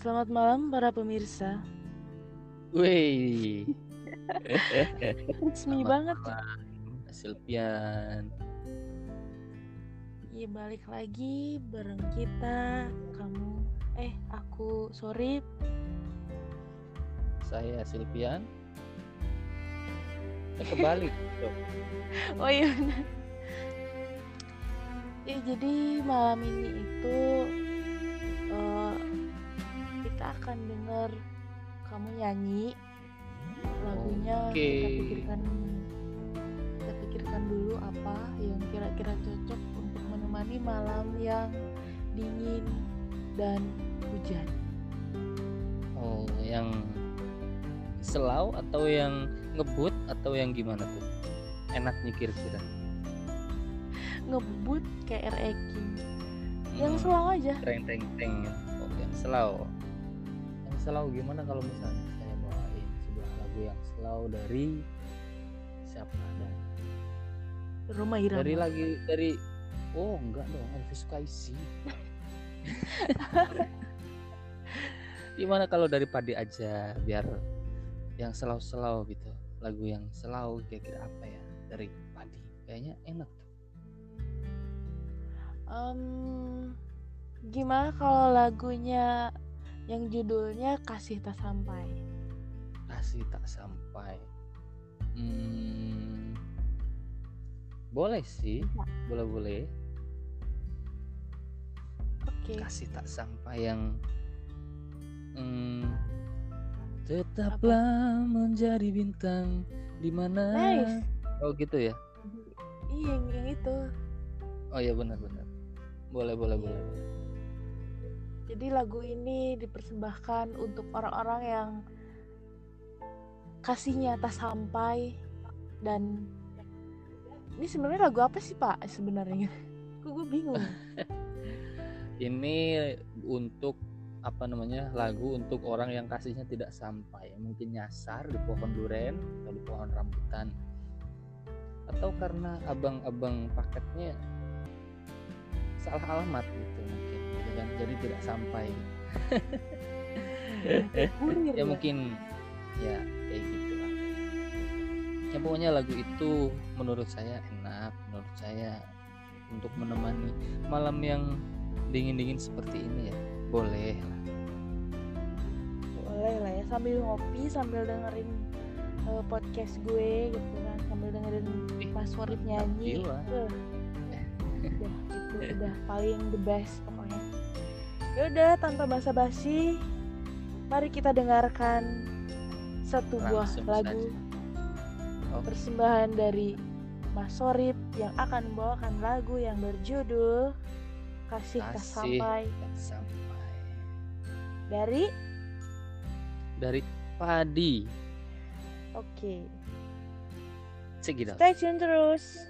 Selamat malam para pemirsa. Wih. Resmi banget. malam, Silpian. Iya balik lagi bareng kita, kamu, eh aku, sorry. Saya Silpian. Eh, kebalik. Oh iya benar. Ya jadi malam ini itu kita akan dengar kamu nyanyi lagunya Oke. kita pikirkan kita pikirkan dulu apa yang kira-kira cocok untuk menemani malam yang dingin dan hujan. Oh, yang selau atau yang ngebut atau yang gimana tuh? Enaknya kira-kira. Ngebut kayak R.E. King. Yang Hmm, selang aja. Teng. Oh, yang selau. Selau gimana kalau misalnya saya bawain sebuah lagu yang selau dari siapa dong? Roma Irama. Dari lagi dari oh enggak dong Elvis Kaisi. Gimana kalau dari Padi aja biar yang selau-selau gitu. Lagu yang selau kira-kira apa ya dari Padi? Kayaknya enak tuh. Em, gimana kalau lagunya yang judulnya Kasih Tak Sampai? Kasih tak sampai. Hmm, boleh sih, boleh-boleh. Oke. kasih tak sampai yang hmm, tetaplah menjadi bintang di mana Nice. oh gitu ya Iya, yang, yang itu. oh ya benar-benar boleh boleh boleh Jadi lagu ini dipersembahkan untuk orang-orang yang kasihnya tak sampai dan ini sebenarnya lagu apa sih Pak sebenarnya? Kok gue bingung. ini untuk apa namanya lagu untuk orang yang kasihnya tidak sampai mungkin nyasar di pohon duren atau di pohon rambutan atau karena abang-abang paketnya salah alamat gitu tidak sampai. Kurir. Ya mungkin ya kayak gitu lah. Ya pokoknya lagu itu menurut saya enak menurut saya untuk menemani malam yang dingin-dingin seperti ini ya boleh lah. Boleh lah ya sambil ngopi sambil dengerin eh, podcast gue gitu kan sambil dengerin Mas Warid nyanyi. Eh, udah itu udah paling the best. pokoknya ya udah tanpa basa-basi mari kita dengarkan satu buah lagu saja. Oke. persembahan dari Mas Sorip yang akan membawakan lagu yang berjudul Kasih Tak Kasih Sampai. Dari? Dari padi. Oke. Segitu stay tune terus